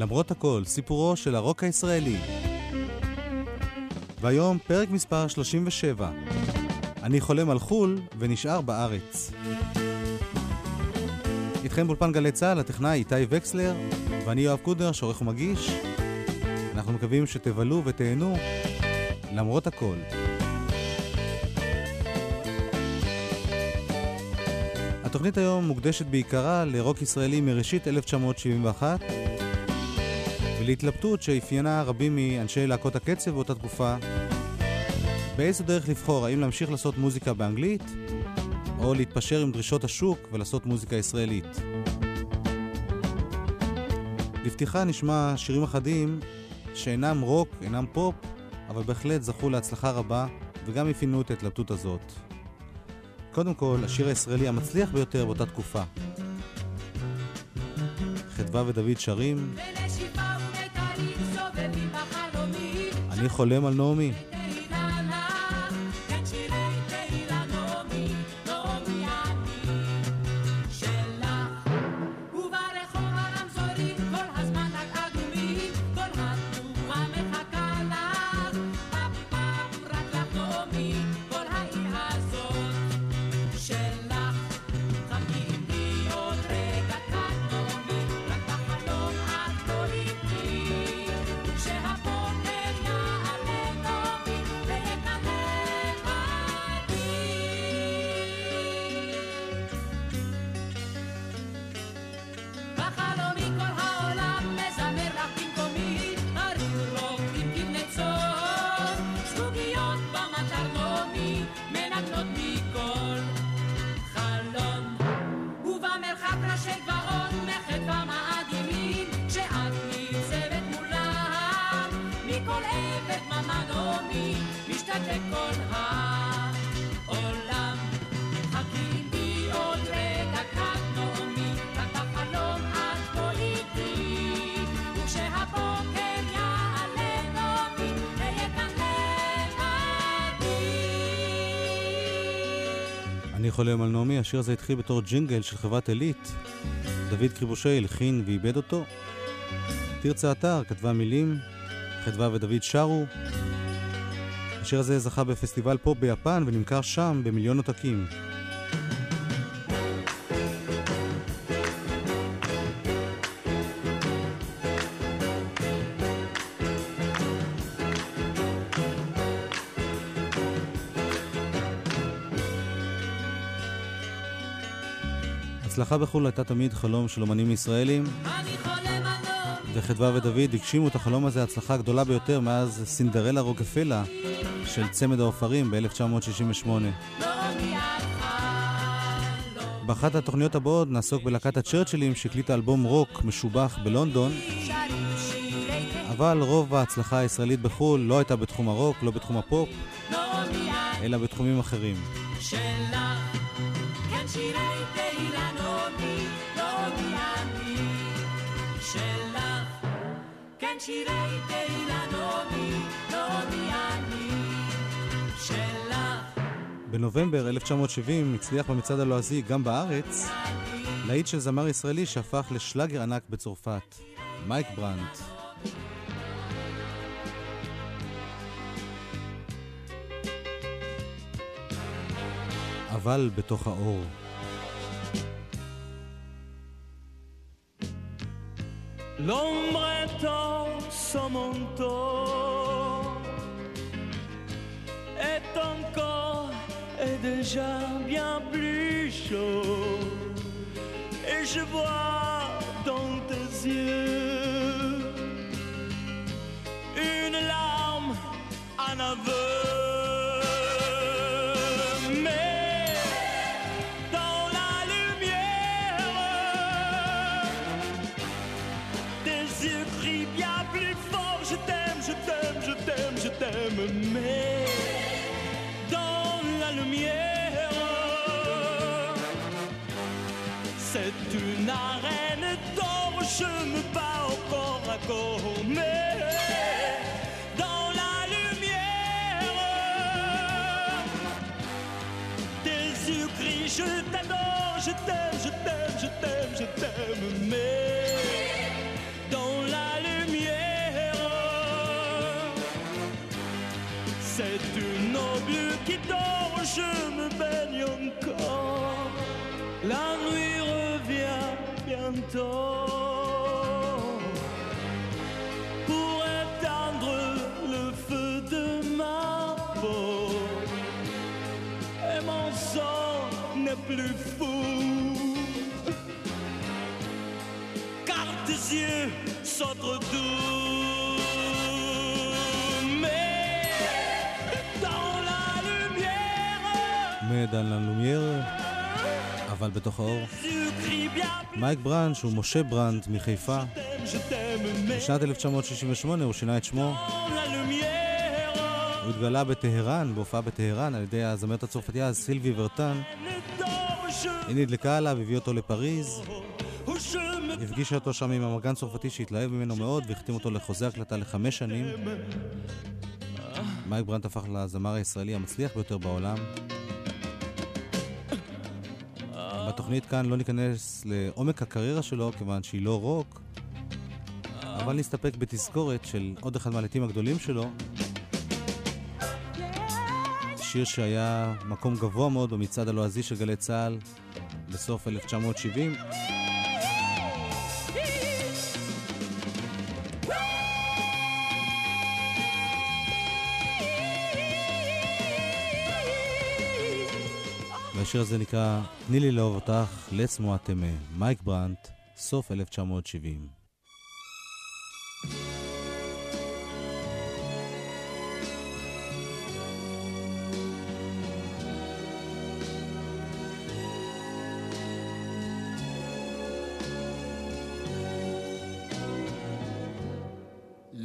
למרות הכל, סיפורו של הרוק הישראלי. והיום פרק מספר 37. אני חולם על חו"ל ונשאר בארץ. איתכם באולפן גלי צה"ל, הטכנאי איתי וקסלר, ואני יואב קודר, שעורך ומגיש. אנחנו מקווים שתבלו ותהנו למרות הכל. התוכנית היום מוקדשת בעיקרה לרוק ישראלי מראשית 1971 ולהתלבטות שאפיינה רבים מאנשי להקות הקצב באותה תקופה באיזה דרך לבחור, האם להמשיך לעשות מוזיקה באנגלית או להתפשר עם דרישות השוק ולעשות מוזיקה ישראלית. לפתיחה נשמע שירים אחדים שאינם רוק, אינם פופ, אבל בהחלט זכו להצלחה רבה וגם אפיינו את ההתלבטות הזאת. קודם כל, השיר הישראלי המצליח ביותר באותה תקופה. חדווה ודוד שרים אני חולם על נעמי אני חולם על נעמי, השיר הזה התחיל בתור ג'ינגל של חברת עילית. דוד קריבושי הלחין ועיבד אותו. תרצה אתר כתבה מילים, חדווה ודוד שרו. השיר הזה זכה בפסטיבל פופ ביפן ונמכר שם במיליון עותקים. הצלחה בחו"ל הייתה תמיד חלום של אומנים ישראלים. וחדווה ודוד הגשימו את החלום הזה הצלחה גדולה ביותר מאז סינדרלה רוקפלה של צמד העופרים ב-1968. באחת התוכניות הבאות נעסוק בלהקת הצ'רצ'ילים שהקליטה אלבום רוק משובח בלונדון אבל רוב ההצלחה הישראלית בחו"ל לא הייתה בתחום הרוק, לא בתחום הפופ אלא בתחומים אחרים. שלך, שירי תהילה נעמי, נעמי אני שלך. בנובמבר 1970 הצליח במצעד הלועזי גם בארץ להיט של זמר ישראלי שהפך לשלאגר ענק בצרפת, מייק ברנט. אבל בתוך האור. L'ombre est son manteau est encore et déjà bien plus chaud et je vois dans tes yeux une larme, un aveu. je me bats au corps à corps, mais dans la lumière des yeux crient Je t'adore, je t'aime, je t'aime, je t'aime, je t'aime, mais dans la lumière, c'est une noble qui dort, je me baigne encore. La nuit revient bientôt. Plus fou. Car tes yeux s'entredoux. Mais dans la lumière. Mais dans la lumière. אבל בתוך האור. מייק ברנד, שהוא משה ברנד מחיפה. בשנת 1968 הוא שינה את שמו. הוא התגלה בטהרן, בהופעה בטהרן, על ידי הזמרת הצרפתייה סילבי ורטן. היא נדלקה עליו, הביאה אותו לפריז, הפגישה אותו שם עם אמרגן צרפתי שהתלהב ממנו מאוד והחתים אותו לחוזה הקלטה לחמש שנים. מייק ברנט הפך לזמר הישראלי המצליח ביותר בעולם. בתוכנית כאן לא ניכנס לעומק הקריירה שלו, כיוון שהיא לא רוק, אבל נסתפק בתזכורת של עוד אחד מהלעיתים הגדולים שלו, שיר שהיה מקום גבוה מאוד במצעד הלועזי של גלי צה"ל בסוף 1970. והשיר הזה נקרא "תני לי לאהוב אותך, לעצמו הטמא", מייק ברנט, סוף 1970.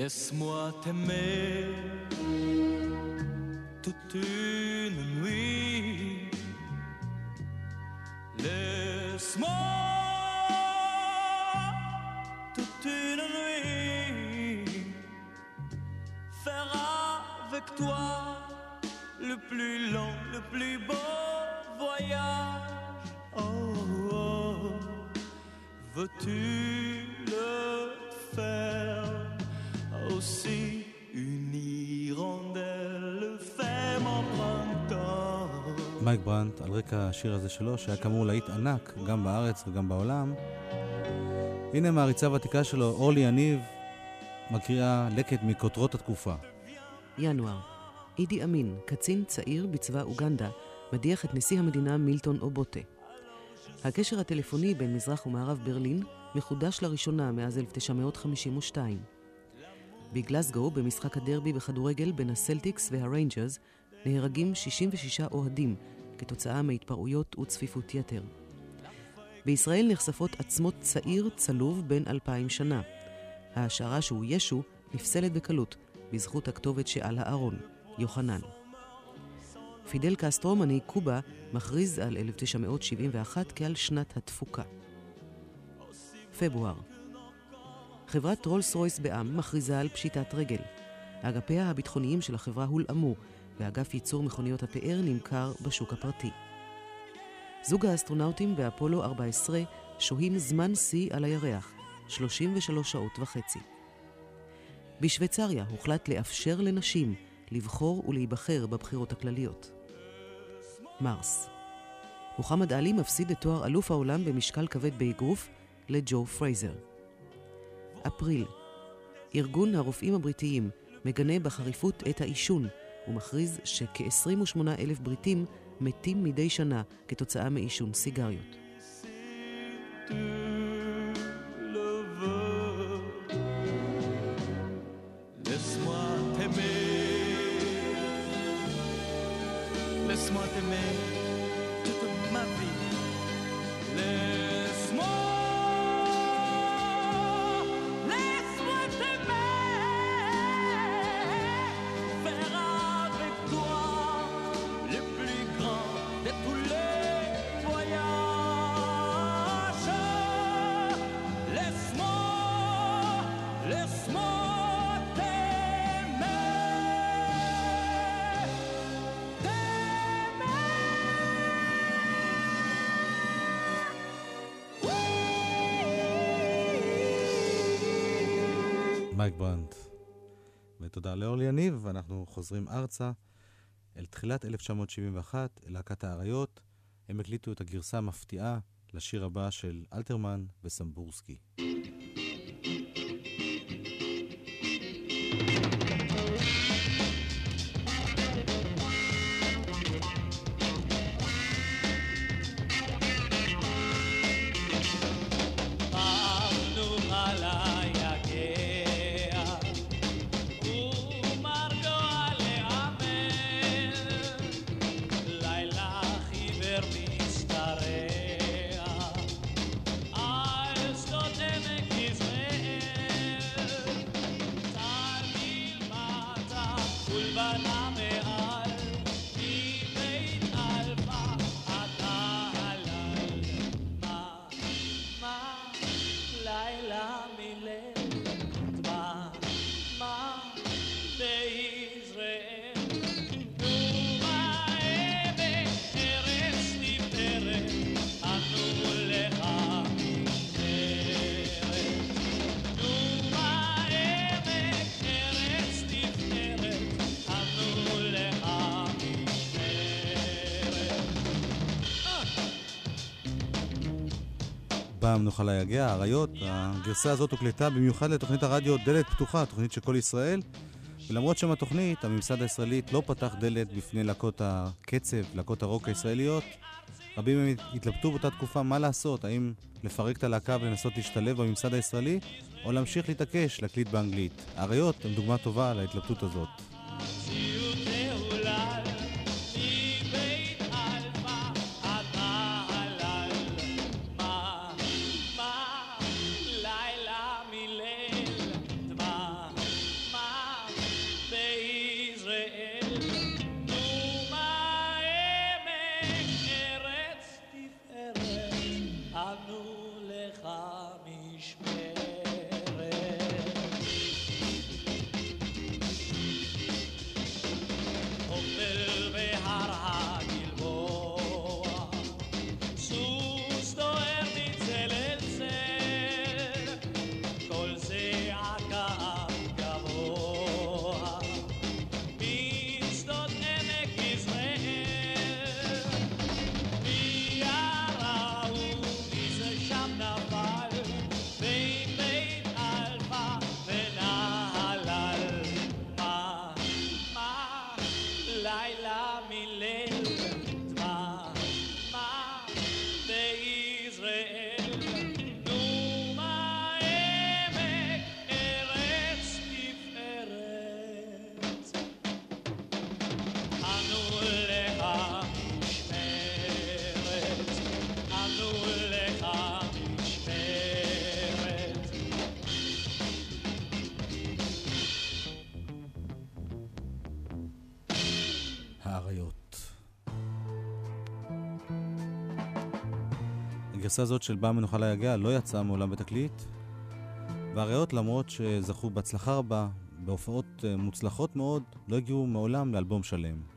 Laisse-moi t'aimer toute une nuit. Laisse-moi toute une nuit faire avec toi le plus long, le plus beau voyage. Oh, oh. veux-tu מייק ברנט, על רקע השיר הזה שלו, שהיה כאמור להיט ענק, גם בארץ וגם בעולם. הנה מעריצה ותיקה שלו, אורלי יניב, מקריאה לקט מכותרות התקופה. ינואר, אידי אמין, קצין צעיר בצבא אוגנדה, מדיח את נשיא המדינה מילטון אובוטה. הקשר הטלפוני בין מזרח ומערב ברלין מחודש לראשונה מאז 1952. בגלסגו, במשחק הדרבי בכדורגל בין הסלטיקס והריינג'רס, נהרגים 66 אוהדים כתוצאה מהתפרעויות וצפיפות יתר. בישראל נחשפות עצמות צעיר צלוב בן אלפיים שנה. ההשערה שהוא ישו נפסלת בקלות בזכות הכתובת שעל הארון, יוחנן. פידל קסטרו, מנהיג קובה, מכריז על 1971 כעל שנת התפוקה. פברואר חברת רולס רויס בע"מ מכריזה על פשיטת רגל. אגפיה הביטחוניים של החברה הולאמו, ואגף ייצור מכוניות הפאר נמכר בשוק הפרטי. זוג האסטרונאוטים באפולו 14 שוהים זמן שיא על הירח, 33 שעות וחצי. בשוויצריה הוחלט לאפשר לנשים לבחור ולהיבחר בבחירות הכלליות. מרס מוחמד עלי מפסיד את תואר אלוף העולם במשקל כבד באגרוף לג'ו פרייזר. אפריל. ארגון הרופאים הבריטיים מגנה בחריפות את העישון ומכריז שכ-28 אלף בריטים מתים מדי שנה כתוצאה מעישון סיגריות. ותודה לאורלי יניב, ואנחנו חוזרים ארצה אל תחילת 1971, להקת האריות, הם הקליטו את הגרסה המפתיעה לשיר הבא של אלתרמן וסמבורסקי. פעם נוכל להגיע, האריות. הגרסה הזאת הוקלטה במיוחד לתוכנית הרדיו דלת פתוחה, תוכנית של כל ישראל. ולמרות שם התוכנית, הממסד הישראלית לא פתח דלת בפני להקות הקצב, להקות הרוק הישראליות. רבים מהם התלבטו באותה תקופה מה לעשות, האם לפרק את הלהקה ולנסות להשתלב בממסד הישראלי, או להמשיך להתעקש להקליט באנגלית. האריות הם דוגמה טובה להתלבטות הזאת. Laila, mi ley. הגרסה הזאת של בא מנוחה ליגע לא יצאה מעולם בתקליט, והריאות למרות שזכו בהצלחה רבה, בהופעות אה, מוצלחות מאוד, לא הגיעו מעולם לאלבום שלם.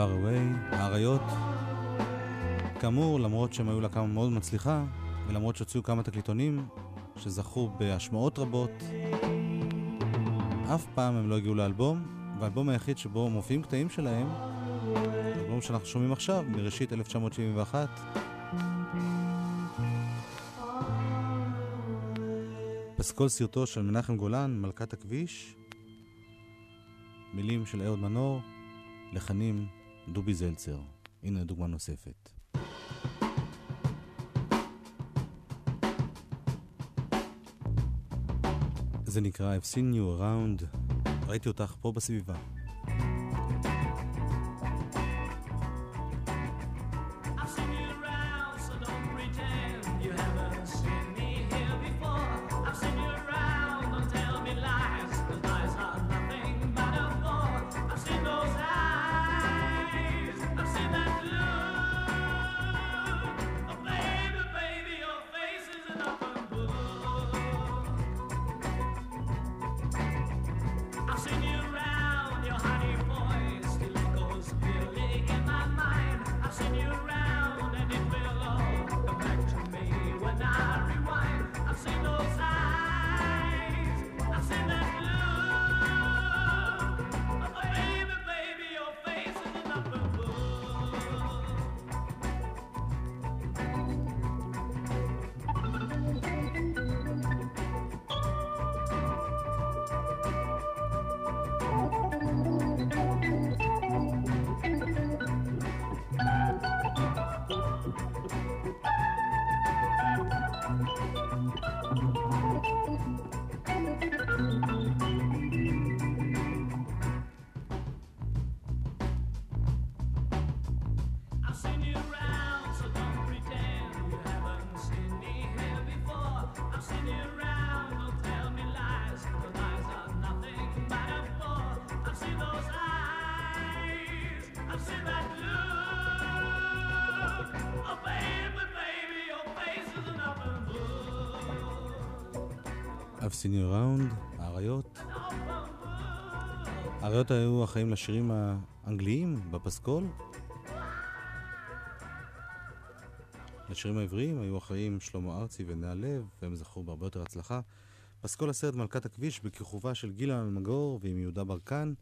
Far away, האריות. כאמור, למרות שהם היו להקה מאוד מצליחה, ולמרות שהוציאו כמה תקליטונים שזכו בהשמעות רבות, אף פעם הם לא הגיעו לאלבום, והאלבום היחיד שבו מופיעים קטעים שלהם, האלבום שאנחנו שומעים עכשיו, מראשית 1971, פסקול סרטו של מנחם גולן, מלכת הכביש, מילים של אהוד מנור, לחנים דובי זלצר. הנה דוגמה נוספת. זה נקרא I've seen you around, ראיתי אותך פה בסביבה. You around, האריות. האריות היו אחראים לשירים האנגליים בפסקול. לשירים העבריים היו אחראים שלמה ארצי ונאה לב, והם זכו בהרבה יותר הצלחה. פסקול הסרט מלכת הכביש בכיכובה של גילה אלמגור ועם יהודה ברקן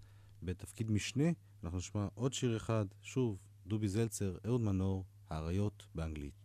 בתפקיד משנה. אנחנו נשמע עוד שיר אחד, שוב, דובי זלצר, אהוד מנור, האריות באנגלית.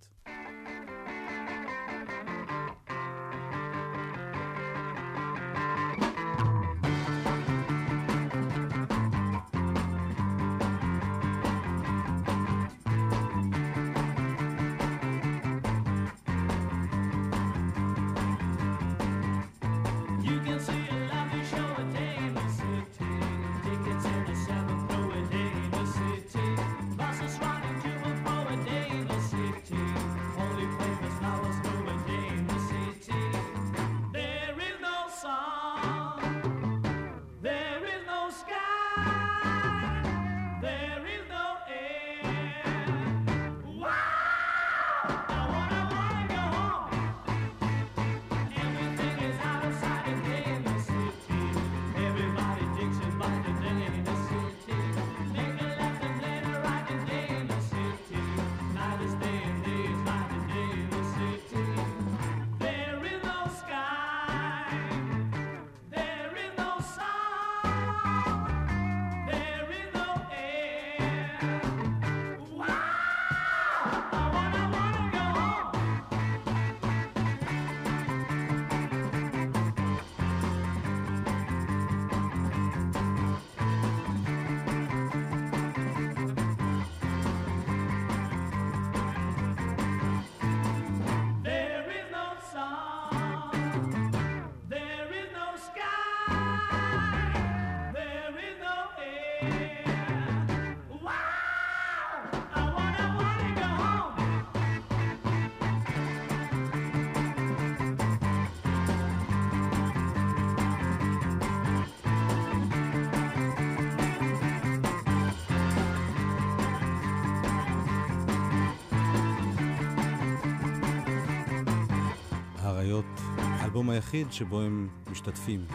האלבום היחיד שבו הם משתתפים.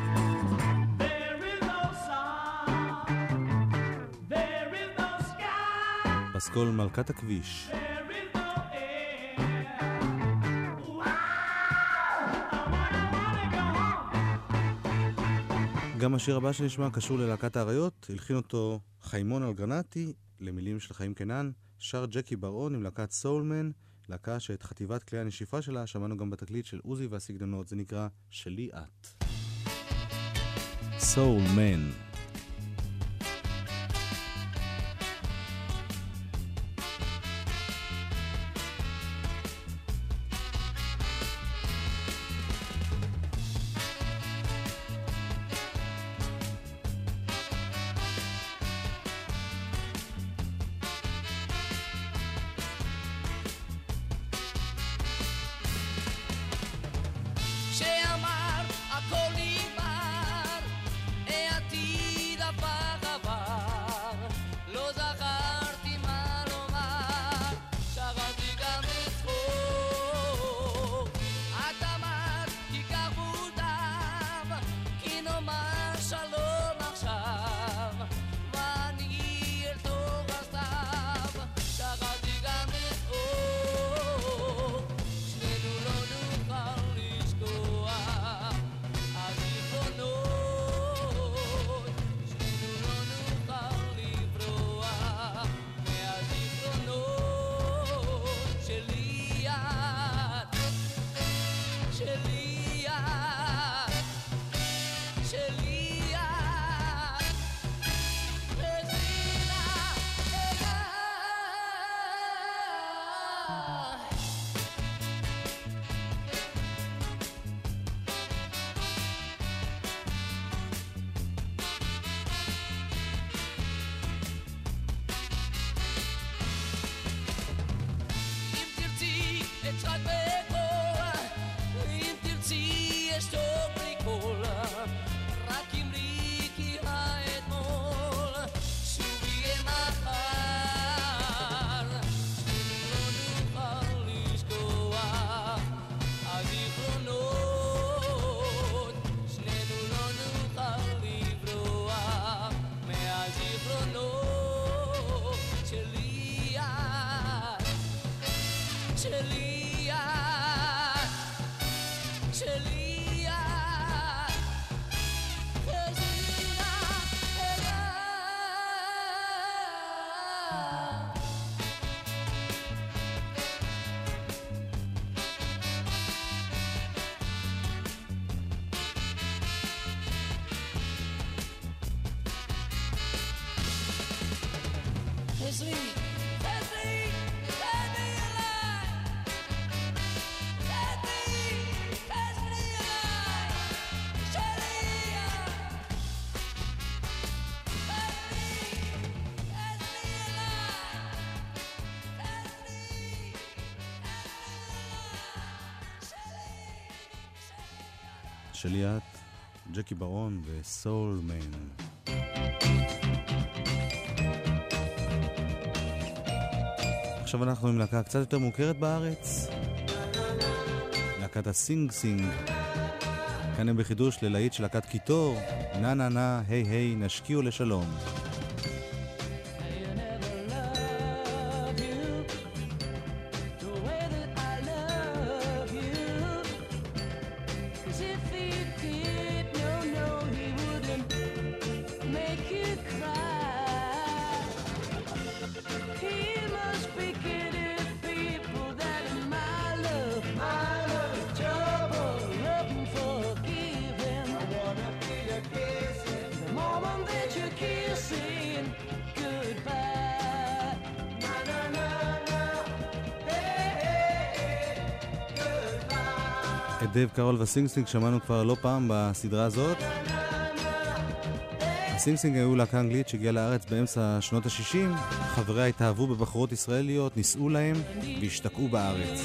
פסקול מלכת הכביש. גם השיר הבא שנשמע קשור ללהקת האריות, הלחין אותו חיימון אלגרנטי, למילים של חיים קנן, שר ג'קי בר-און עם להקת סולמן, להקה שאת חטיבת כלי הנשיפה שלה שמענו גם בתקליט של עוזי והסגנונות, זה נקרא שלי את. סולמן שלי את, ג'קי ברון וסולמן. עכשיו אנחנו עם להקה קצת יותר מוכרת בארץ, להקת הסינג סינג. כאן הם בחידוש ללהיט של להקת קיטור, נה נה נה, היי היי, נשקיעו לשלום. והסינגסינג שמענו כבר לא פעם בסדרה הזאת. הסינגסינג היו להקה אנגלית שהגיעה לארץ באמצע שנות ה-60, חבריה התאהבו בבחורות ישראליות, נישאו להם והשתקעו בארץ.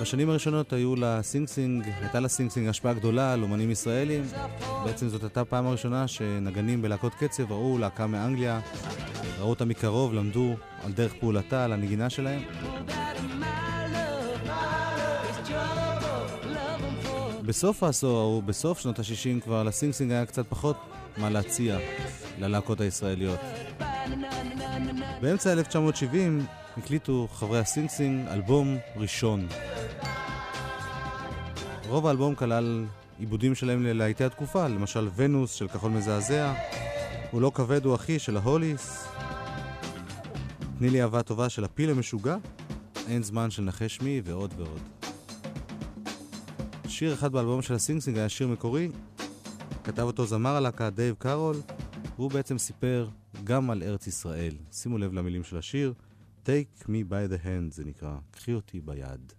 בשנים הראשונות היו לסינגסינג, הייתה לסינגסינג השפעה גדולה על אומנים ישראלים. בעצם זאת הייתה הפעם הראשונה שנגנים בלהקות קצב ראו להקה מאנגליה, ראו אותה מקרוב, למדו על דרך פעולתה, על הנגינה שלהם. בסוף העשור ההוא, בסוף שנות ה-60 כבר, לסינגסינג היה קצת פחות מה להציע. ללהקות הישראליות. באמצע 1970 הקליטו חברי הסינג סינג אלבום ראשון. רוב האלבום כלל עיבודים שלהם ללהיטי התקופה, למשל ונוס של כחול מזעזע, הוא לא כבד הוא אחי של ההוליס, תני לי אהבה טובה של הפיל המשוגע, אין זמן של נחש מי ועוד ועוד. שיר אחד באלבום של הסינג סינג היה שיר מקורי, כתב אותו זמר הלהקה דייב קארול, והוא בעצם סיפר גם על ארץ ישראל. שימו לב למילים של השיר, Take me by the hand זה נקרא, קחי אותי ביד.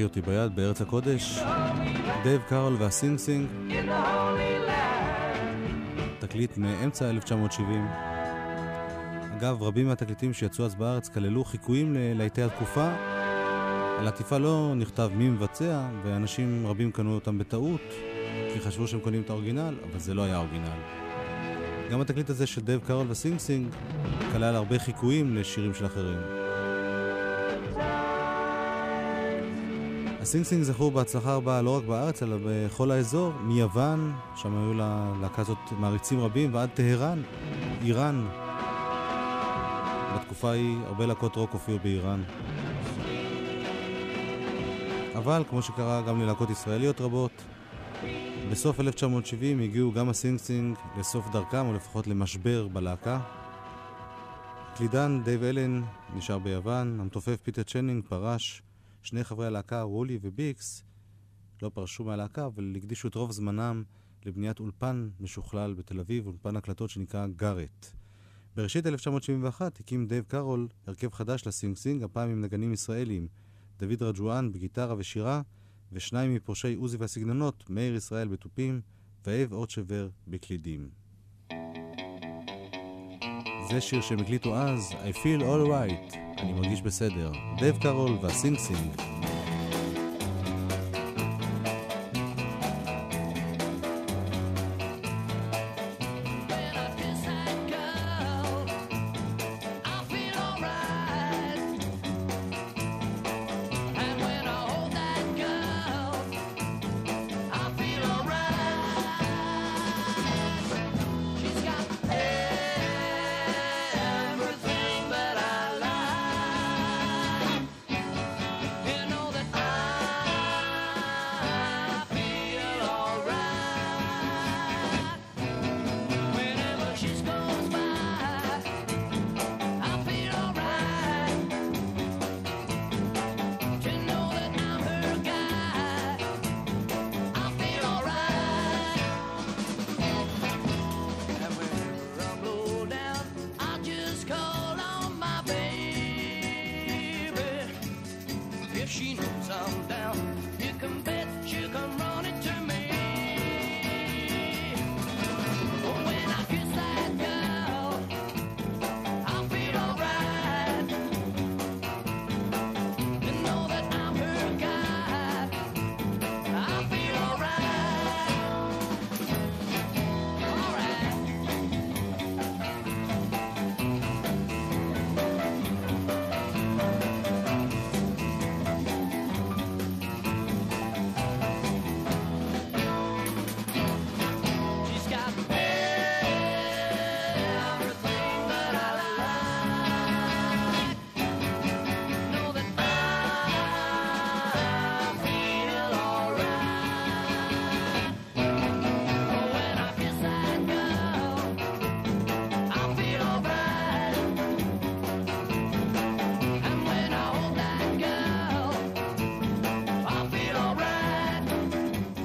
קחי אותי ביד בארץ הקודש, דייב קארל והסינג סינג, תקליט מאמצע 1970. אגב, רבים מהתקליטים שיצאו אז בארץ כללו חיקויים ללהיטי התקופה. על עטיפה לא נכתב מי מבצע, ואנשים רבים קנו אותם בטעות, כי חשבו שהם קונים את האורגינל, אבל זה לא היה האורגינל. גם התקליט הזה של דייב קארל וסינג סינג כלל הרבה חיקויים לשירים של אחרים. הסינג זכו בהצלחה רבה לא רק בארץ, אלא בכל האזור, מיוון, שם היו ללהקה הזאת מעריצים רבים, ועד טהרן, איראן. בתקופה ההיא הרבה להקות רוק הופיעו באיראן. אבל, כמו שקרה גם ללהקות ישראליות רבות, בסוף 1970 הגיעו גם הסינג לסוף דרכם, או לפחות למשבר בלהקה. קלידן דייב אלן נשאר ביוון, המתופף פיטר צ'נינג פרש, שני חברי הלהקה, רולי וביקס, לא פרשו מהלהקה, אבל הקדישו את רוב זמנם לבניית אולפן משוכלל בתל אביב, אולפן הקלטות שנקרא גארט. בראשית 1971 הקים דייב קארול הרכב חדש לסינג סינג, הפעם עם נגנים ישראלים, דוד רג'ואן בגיטרה ושירה, ושניים מפורשי עוזי והסגנונות, מאיר ישראל בתופים, ואהב אורצ'בר בקלידים. זה שיר שהם הקליטו אז, I feel all right, אני מרגיש בסדר. דייב קארול והסינג סינג.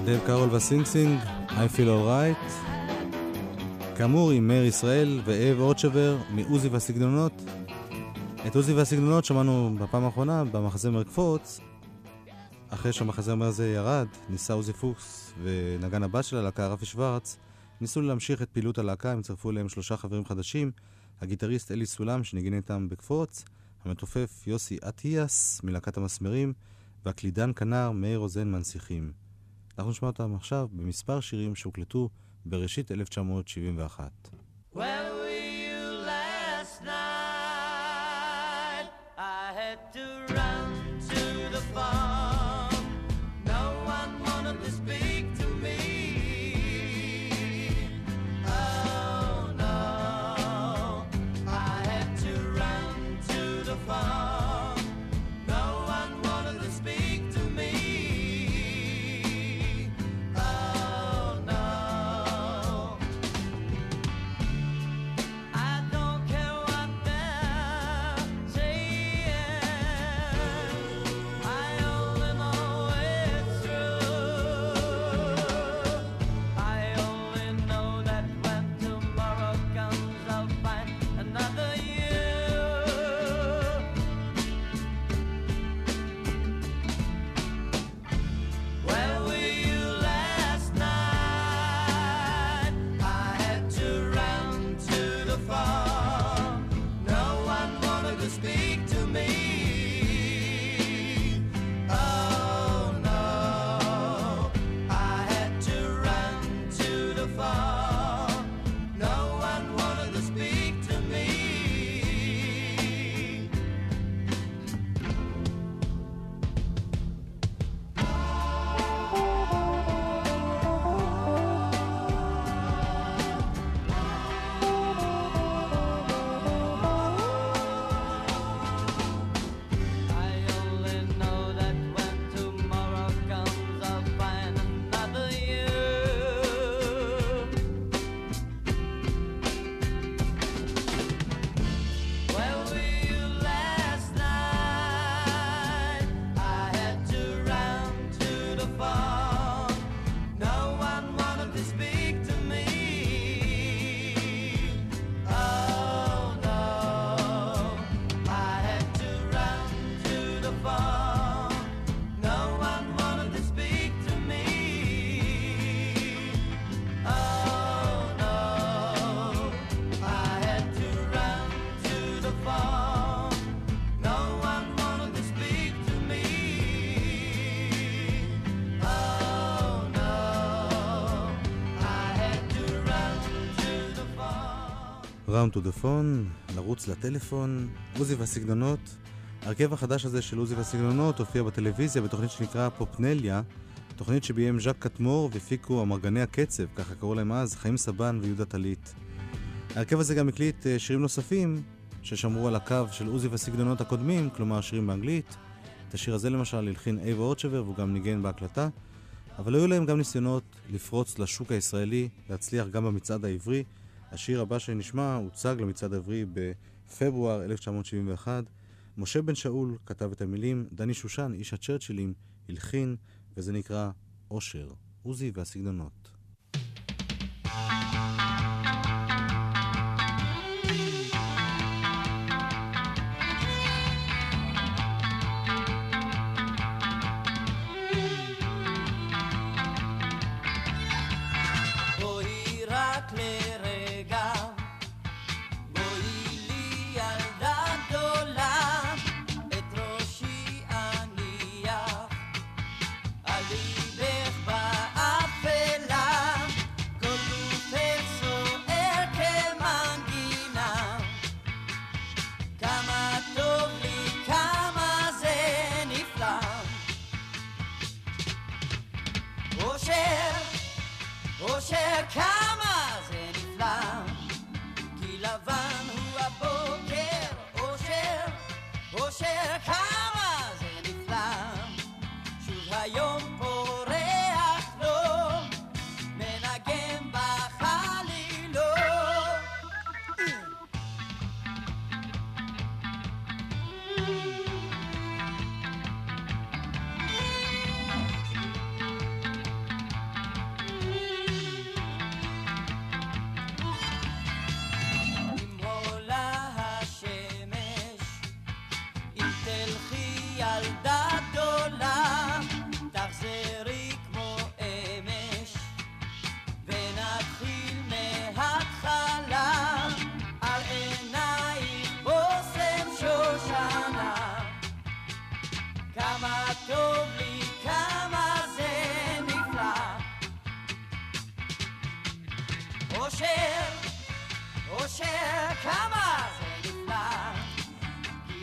דייב קארול והסינג סינג, I feel alright. כאמור, עם מאיר ישראל ואב אורצ'בר מעוזי והסגנונות. את עוזי והסגנונות שמענו בפעם האחרונה במחזמר קפוץ. אחרי שהמחזמר הזה ירד, ניסה עוזי פוקס ונגן הבס של הלהקה, רפי שוורץ, ניסו להמשיך את פעילות הלהקה, הם צרפו אליהם שלושה חברים חדשים, הגיטריסט אלי סולם שניגן איתם בקפוץ, המתופף יוסי אטיאס מלהקת המסמרים, והקלידן כנר מאיר רוזן מנסיכים. אנחנו נשמע אותם עכשיו במספר שירים שהוקלטו בראשית 1971. Well, Round to the phone, לרוץ לטלפון, עוזי והסגנונות. ההרכב החדש הזה של עוזי והסגנונות הופיע בטלוויזיה בתוכנית שנקרא פופנליה, תוכנית שביים ז'אק קטמור והפיקו אמרגני הקצב, ככה קראו להם אז, חיים סבן ויהודה טלית. ההרכב הזה גם הקליט אה, שירים נוספים ששמרו על הקו של עוזי והסגנונות הקודמים, כלומר שירים באנגלית. את השיר הזה למשל הלחין אייבה אורצ'בר והוא גם ניגן בהקלטה. אבל היו להם גם ניסיונות לפרוץ לשוק הישראלי, להצליח גם במצעד העברי. השיר הבא שנשמע הוצג למצעד העברי בפברואר 1971. משה בן שאול כתב את המילים, דני שושן, איש הצ'רצ'ילים, הלחין, וזה נקרא אושר. עוזי והסגנונות.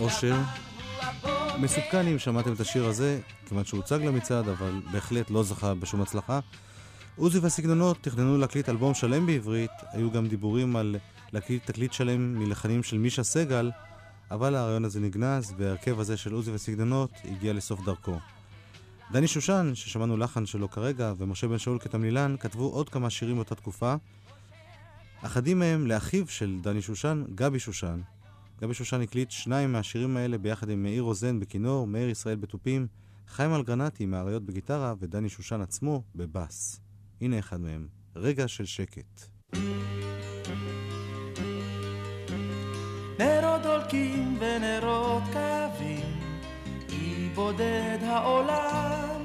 אושר. מסופקני אם שמעתם את השיר הזה, כיוון שהוא הוצג למצעד, אבל בהחלט לא זכה בשום הצלחה. עוזי והסגנונות תכננו להקליט אלבום שלם בעברית, היו גם דיבורים על להקליט תקליט שלם מלחנים של מישה סגל, אבל הרעיון הזה נגנז, וההרכב הזה של עוזי והסגנונות הגיע לסוף דרכו. דני שושן, ששמענו לחן שלו כרגע, ומשה בן שאול כתמלילן, כתבו עוד כמה שירים באותה תקופה. אחדים מהם לאחיו של דני שושן, גבי שושן. גבי שושן הקליט שניים מהשירים האלה ביחד עם מאיר רוזן בכינור, מאיר ישראל בתופים, חיים אלגרנטי מהאריות בגיטרה ודני שושן עצמו בבאס. הנה אחד מהם, רגע של שקט. נרות דולקים ונרות קווים, אי בודד העולם.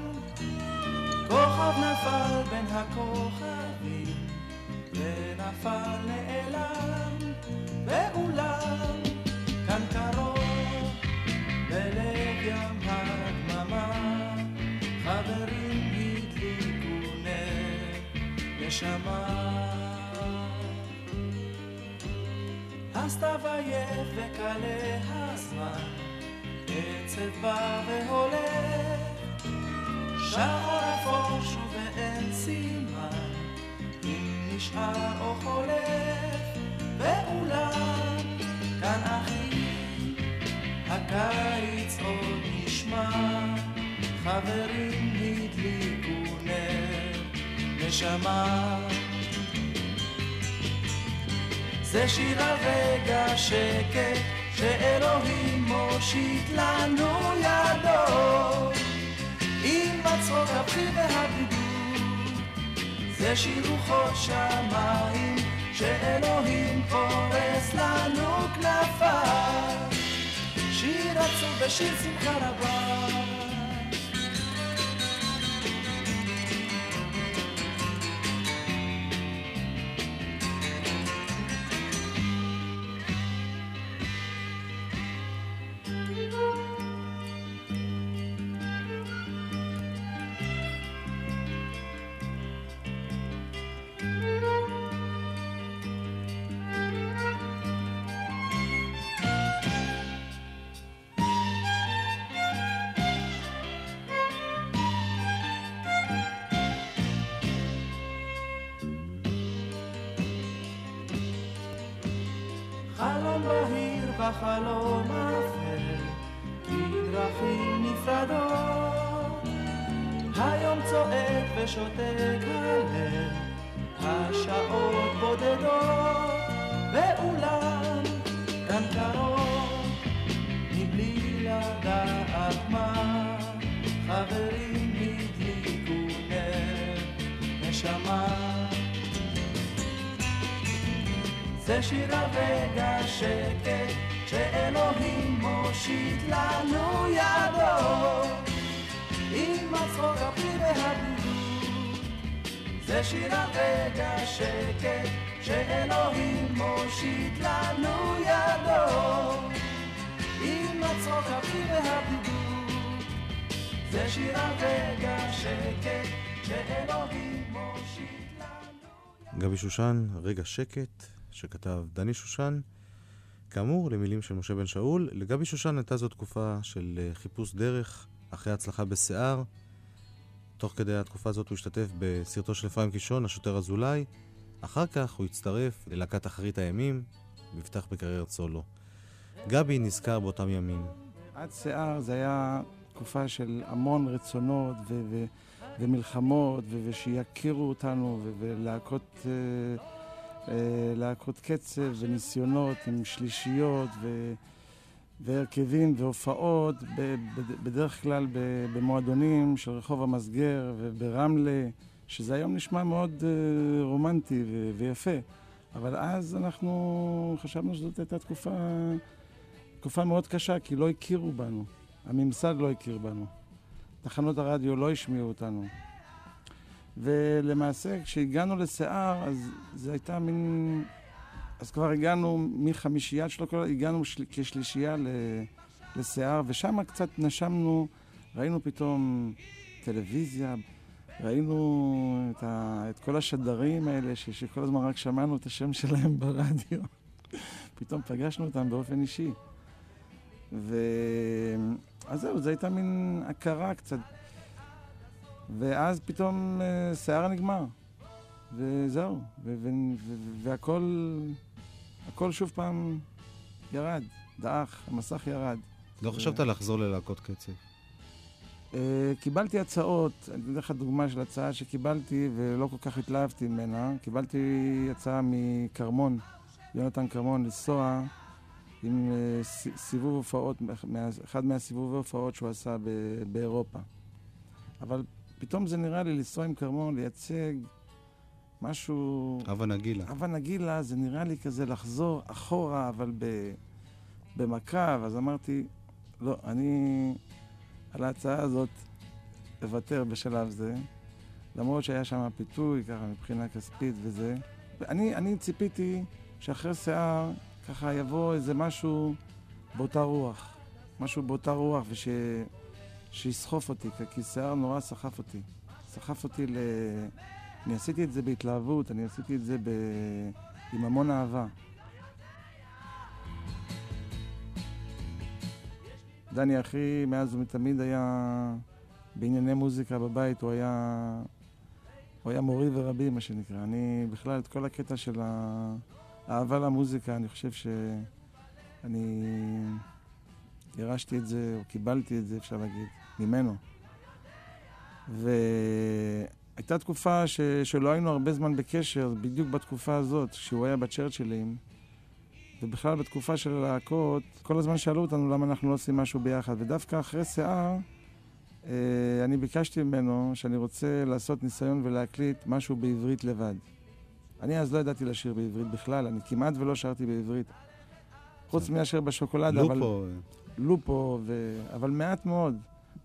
כוכב נפל בין הכוכבים, ונפל נעלם, ואולם נשמה. הסתיו עייף וקלה הזמן, עצב בא והולך, שער אפור שוב ואין סימן, אם נשאר או חולף, ואולם כאן אחי, הקיץ עוד נשמע, חברים נשמה. זה שיר על רגע שקט שאלוהים מושיט לנו ידו. עם הצחוק הבכי והבידוד זה שיר רוחות שמיים שאלוהים פורס לנו כנפיו. שיר עצוב ושיר שמחה רבה זה שיר שקט שאלוהים מושיט לנו ידו עם הצחוק הפרי והבידוד זה שיר שקט שאלוהים מושיט לנו גבי שושן, רגע שקט, שכתב דני שושן, כאמור, למילים של משה בן שאול. לגבי שושן הייתה זו תקופה של אה, חיפוש דרך אחרי הצלחה בשיער. תוך כדי התקופה הזאת הוא השתתף בסרטו של אפרים קישון, השוטר אזולאי. אחר כך הוא הצטרף ללהקת אחרית הימים, והבטח בקריירת סולו. גבי נזכר באותם ימים. עד שיער זה היה תקופה של המון רצונות ו- ו- ומלחמות, ו- ושיכירו אותנו, ו- ולהקות אה, אה, להקות קצב וניסיונות עם שלישיות ו- והרכבים והופעות, בדרך כלל במועדונים של רחוב המסגר וברמלה, שזה היום נשמע מאוד אה, רומנטי ויפה. אבל אז אנחנו חשבנו שזאת הייתה תקופה, תקופה מאוד קשה, כי לא הכירו בנו. הממסד לא הכיר בנו. תחנות הרדיו לא השמיעו אותנו. ולמעשה, כשהגענו לשיער, אז זה הייתה מין... אז כבר הגענו מחמישיית שלו, הגענו של... כשלישייה ל... לשיער, ושם קצת נשמנו, ראינו פתאום טלוויזיה, ראינו את, ה... את כל השדרים האלה, ש... שכל הזמן רק שמענו את השם שלהם ברדיו. פתאום פגשנו אותם באופן אישי. ו... אז זהו, זו הייתה מין הכרה קצת. ואז פתאום אה, שיער נגמר. וזהו, והכל הכל שוב פעם ירד, דעך, המסך ירד. לא חשבת לחזור ללהקות קצב? Uh, קיבלתי הצעות, אני אתן לך דוגמה של הצעה שקיבלתי ולא כל כך התלהבתי ממנה. קיבלתי הצעה מכרמון, יונתן כרמון, לנסוע עם uh, סיבוב הופעות, אחד מהסיבובי הופעות שהוא עשה באירופה. אבל פתאום זה נראה לי לנסוע עם כרמון, לייצג משהו... הווה נגילה. הווה נגילה זה נראה לי כזה לחזור אחורה, אבל ב... במכה, אז אמרתי, לא, אני על ההצעה הזאת אוותר בשלב זה, למרות שהיה שם פיתוי, ככה, מבחינה כספית וזה. אני, אני ציפיתי שאחרי שיער, ככה יבוא איזה משהו באותה רוח. משהו באותה רוח, וש... שיסחוף אותי, כי שיער נורא סחף אותי. סחף אותי ל... אני עשיתי את זה בהתלהבות, אני עשיתי את זה ב... עם המון אהבה. דני אחי מאז ומתמיד היה בענייני מוזיקה בבית, הוא היה, הוא היה מורי ורבי, מה שנקרא. אני בכלל, את כל הקטע של האהבה למוזיקה, אני חושב שאני ירשתי את זה, או קיבלתי את זה, אפשר להגיד, ממנו. והייתה תקופה ש... שלא היינו הרבה זמן בקשר, בדיוק בתקופה הזאת, כשהוא היה בצ'רצ'ילים. ובכלל בתקופה של הלהקות, כל הזמן שאלו אותנו למה אנחנו לא עושים משהו ביחד. ודווקא אחרי שיער, אה, אני ביקשתי ממנו שאני רוצה לעשות ניסיון ולהקליט משהו בעברית לבד. אני אז לא ידעתי לשיר בעברית בכלל, אני כמעט ולא שרתי בעברית. חוץ מאשר בשוקולדה, לופו. אבל... לופו. ו... אבל מעט מאוד.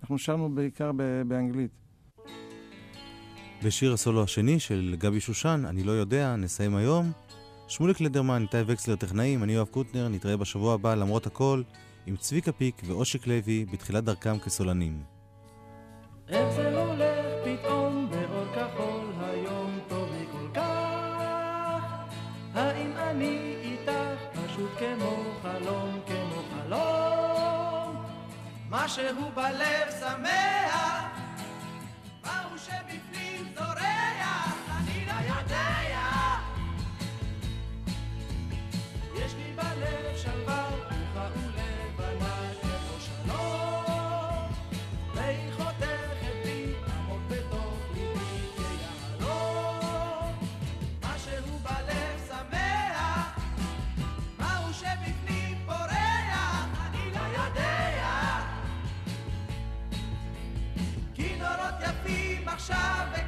אנחנו שרנו בעיקר באנגלית. בשיר הסולו השני של גבי שושן, אני לא יודע, נסיים היום. שמוליק לדרמן, איתי וקסלר טכנאים, אני יואב קוטנר, נתראה בשבוע הבא למרות הכל עם צביקה פיק ואושיק לוי בתחילת דרכם כסולנים. חלום משהו בלב שמח עכשיו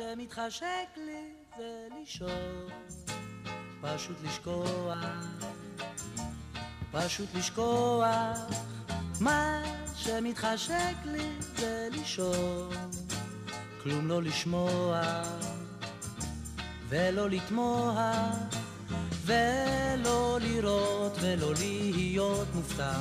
שמתחשק לי זה לישון, פשוט לשכוח, פשוט לשכוח, מה שמתחשק לי זה לישון, כלום לא לשמוע ולא לתמוה ולא לראות ולא להיות מופתע.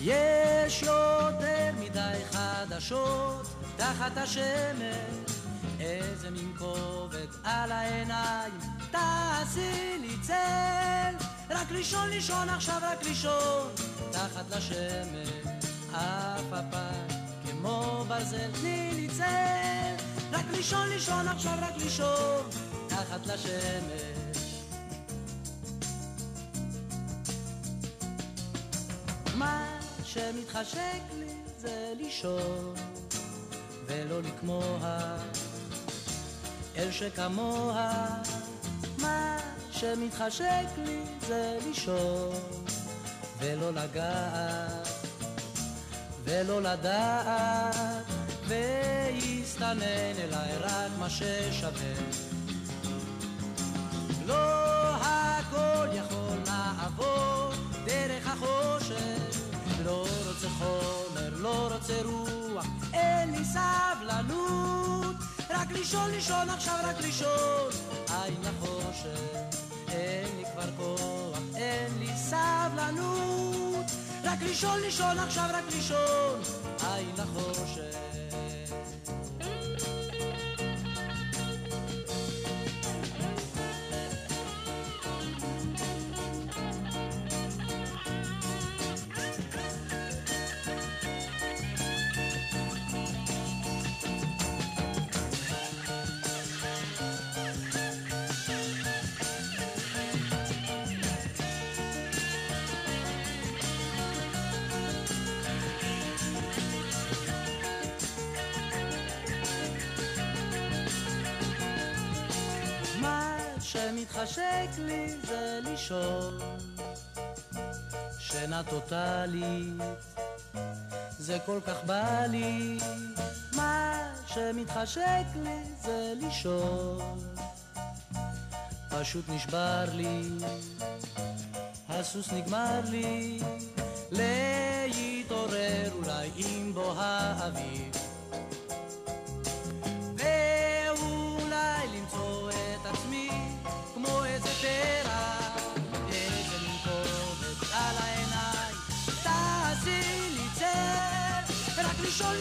יש יותר מדי חדשות תחת השמש, איזה מין כובד על העיניים, תעשי לי צל, רק לישון לישון עכשיו רק לישון, תחת לשמש, אף הפעם כמו ברזל, תני לי צל, רק לישון לישון עכשיו רק לישון, תחת לשמש. מה שמתחשק לי זה לישון ולא לכמוה. אל שכמוה מה שמתחשק לי זה לישון ולא לגעת ולא לדעת ויסתנן אליי רק מה ששווה. לא הכל יכול לעבור דרך החושך לא רוצה חומר, לא רוצה רוח, אין לי סבלנות. רק לישון, לישון עכשיו, רק לישון. עין לחושך, אין לי כבר כוח, אין לי סבלנות. רק לישון, לישון עכשיו, רק לישון. עין לחושך. שמתחשק לי זה לישון. שינה טוטאלית, זה כל כך בא לי. מה שמתחשק לי זה לישון. פשוט נשבר לי, הסוס נגמר לי. להתעורר אולי עם בוא האביב.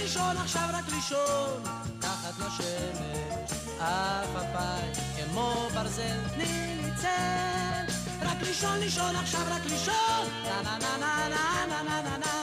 לישון עכשיו רק לישון, תחת לשמש, אפיים כמו ברזל, תני לי צל. רק לישון לישון עכשיו רק לישון, נה נה נה נה נה נה נה נה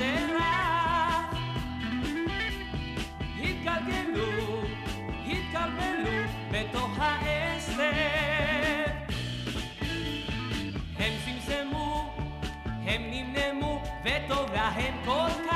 רך. התגלגלו, התקרבלו בתוך העשב. הם צמצמו, הם נמנמו, וטוב להם כל כך.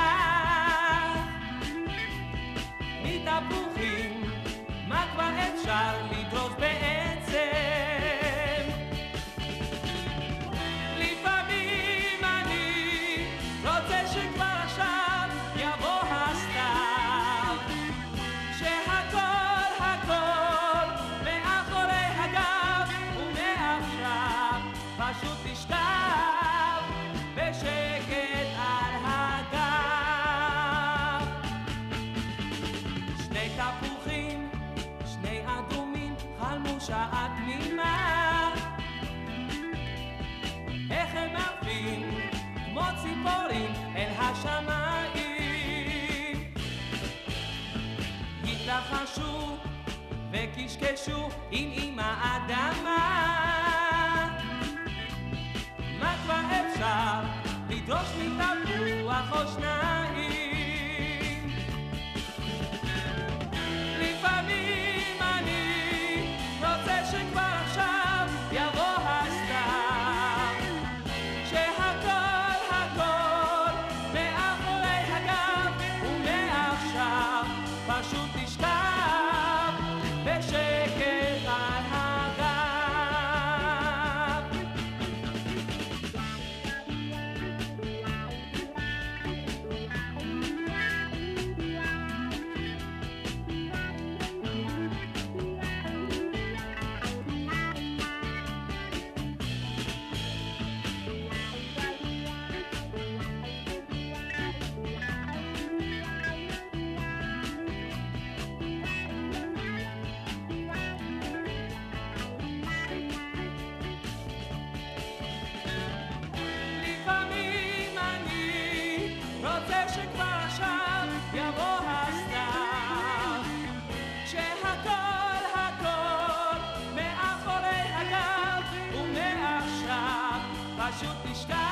רוצה שכבר עכשיו יבוא הסתיו, שהכל הכל מאחורי הגב, ומעכשיו פשוט נשכח